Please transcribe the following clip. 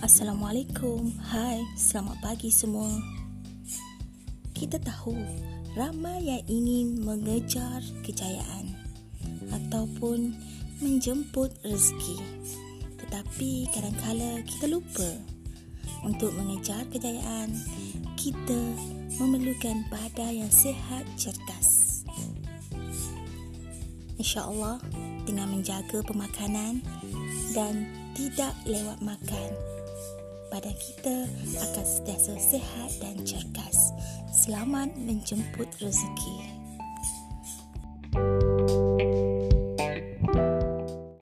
Assalamualaikum. Hai, selamat pagi semua. Kita tahu ramai yang ingin mengejar kejayaan ataupun menjemput rezeki. Tetapi kadang-kala kita lupa untuk mengejar kejayaan, kita memerlukan badan yang sihat cerdas. InsyaAllah dengan menjaga pemakanan dan tidak lewat makan, badan kita akan sentiasa sihat dan cergas. Selamat menjemput rezeki.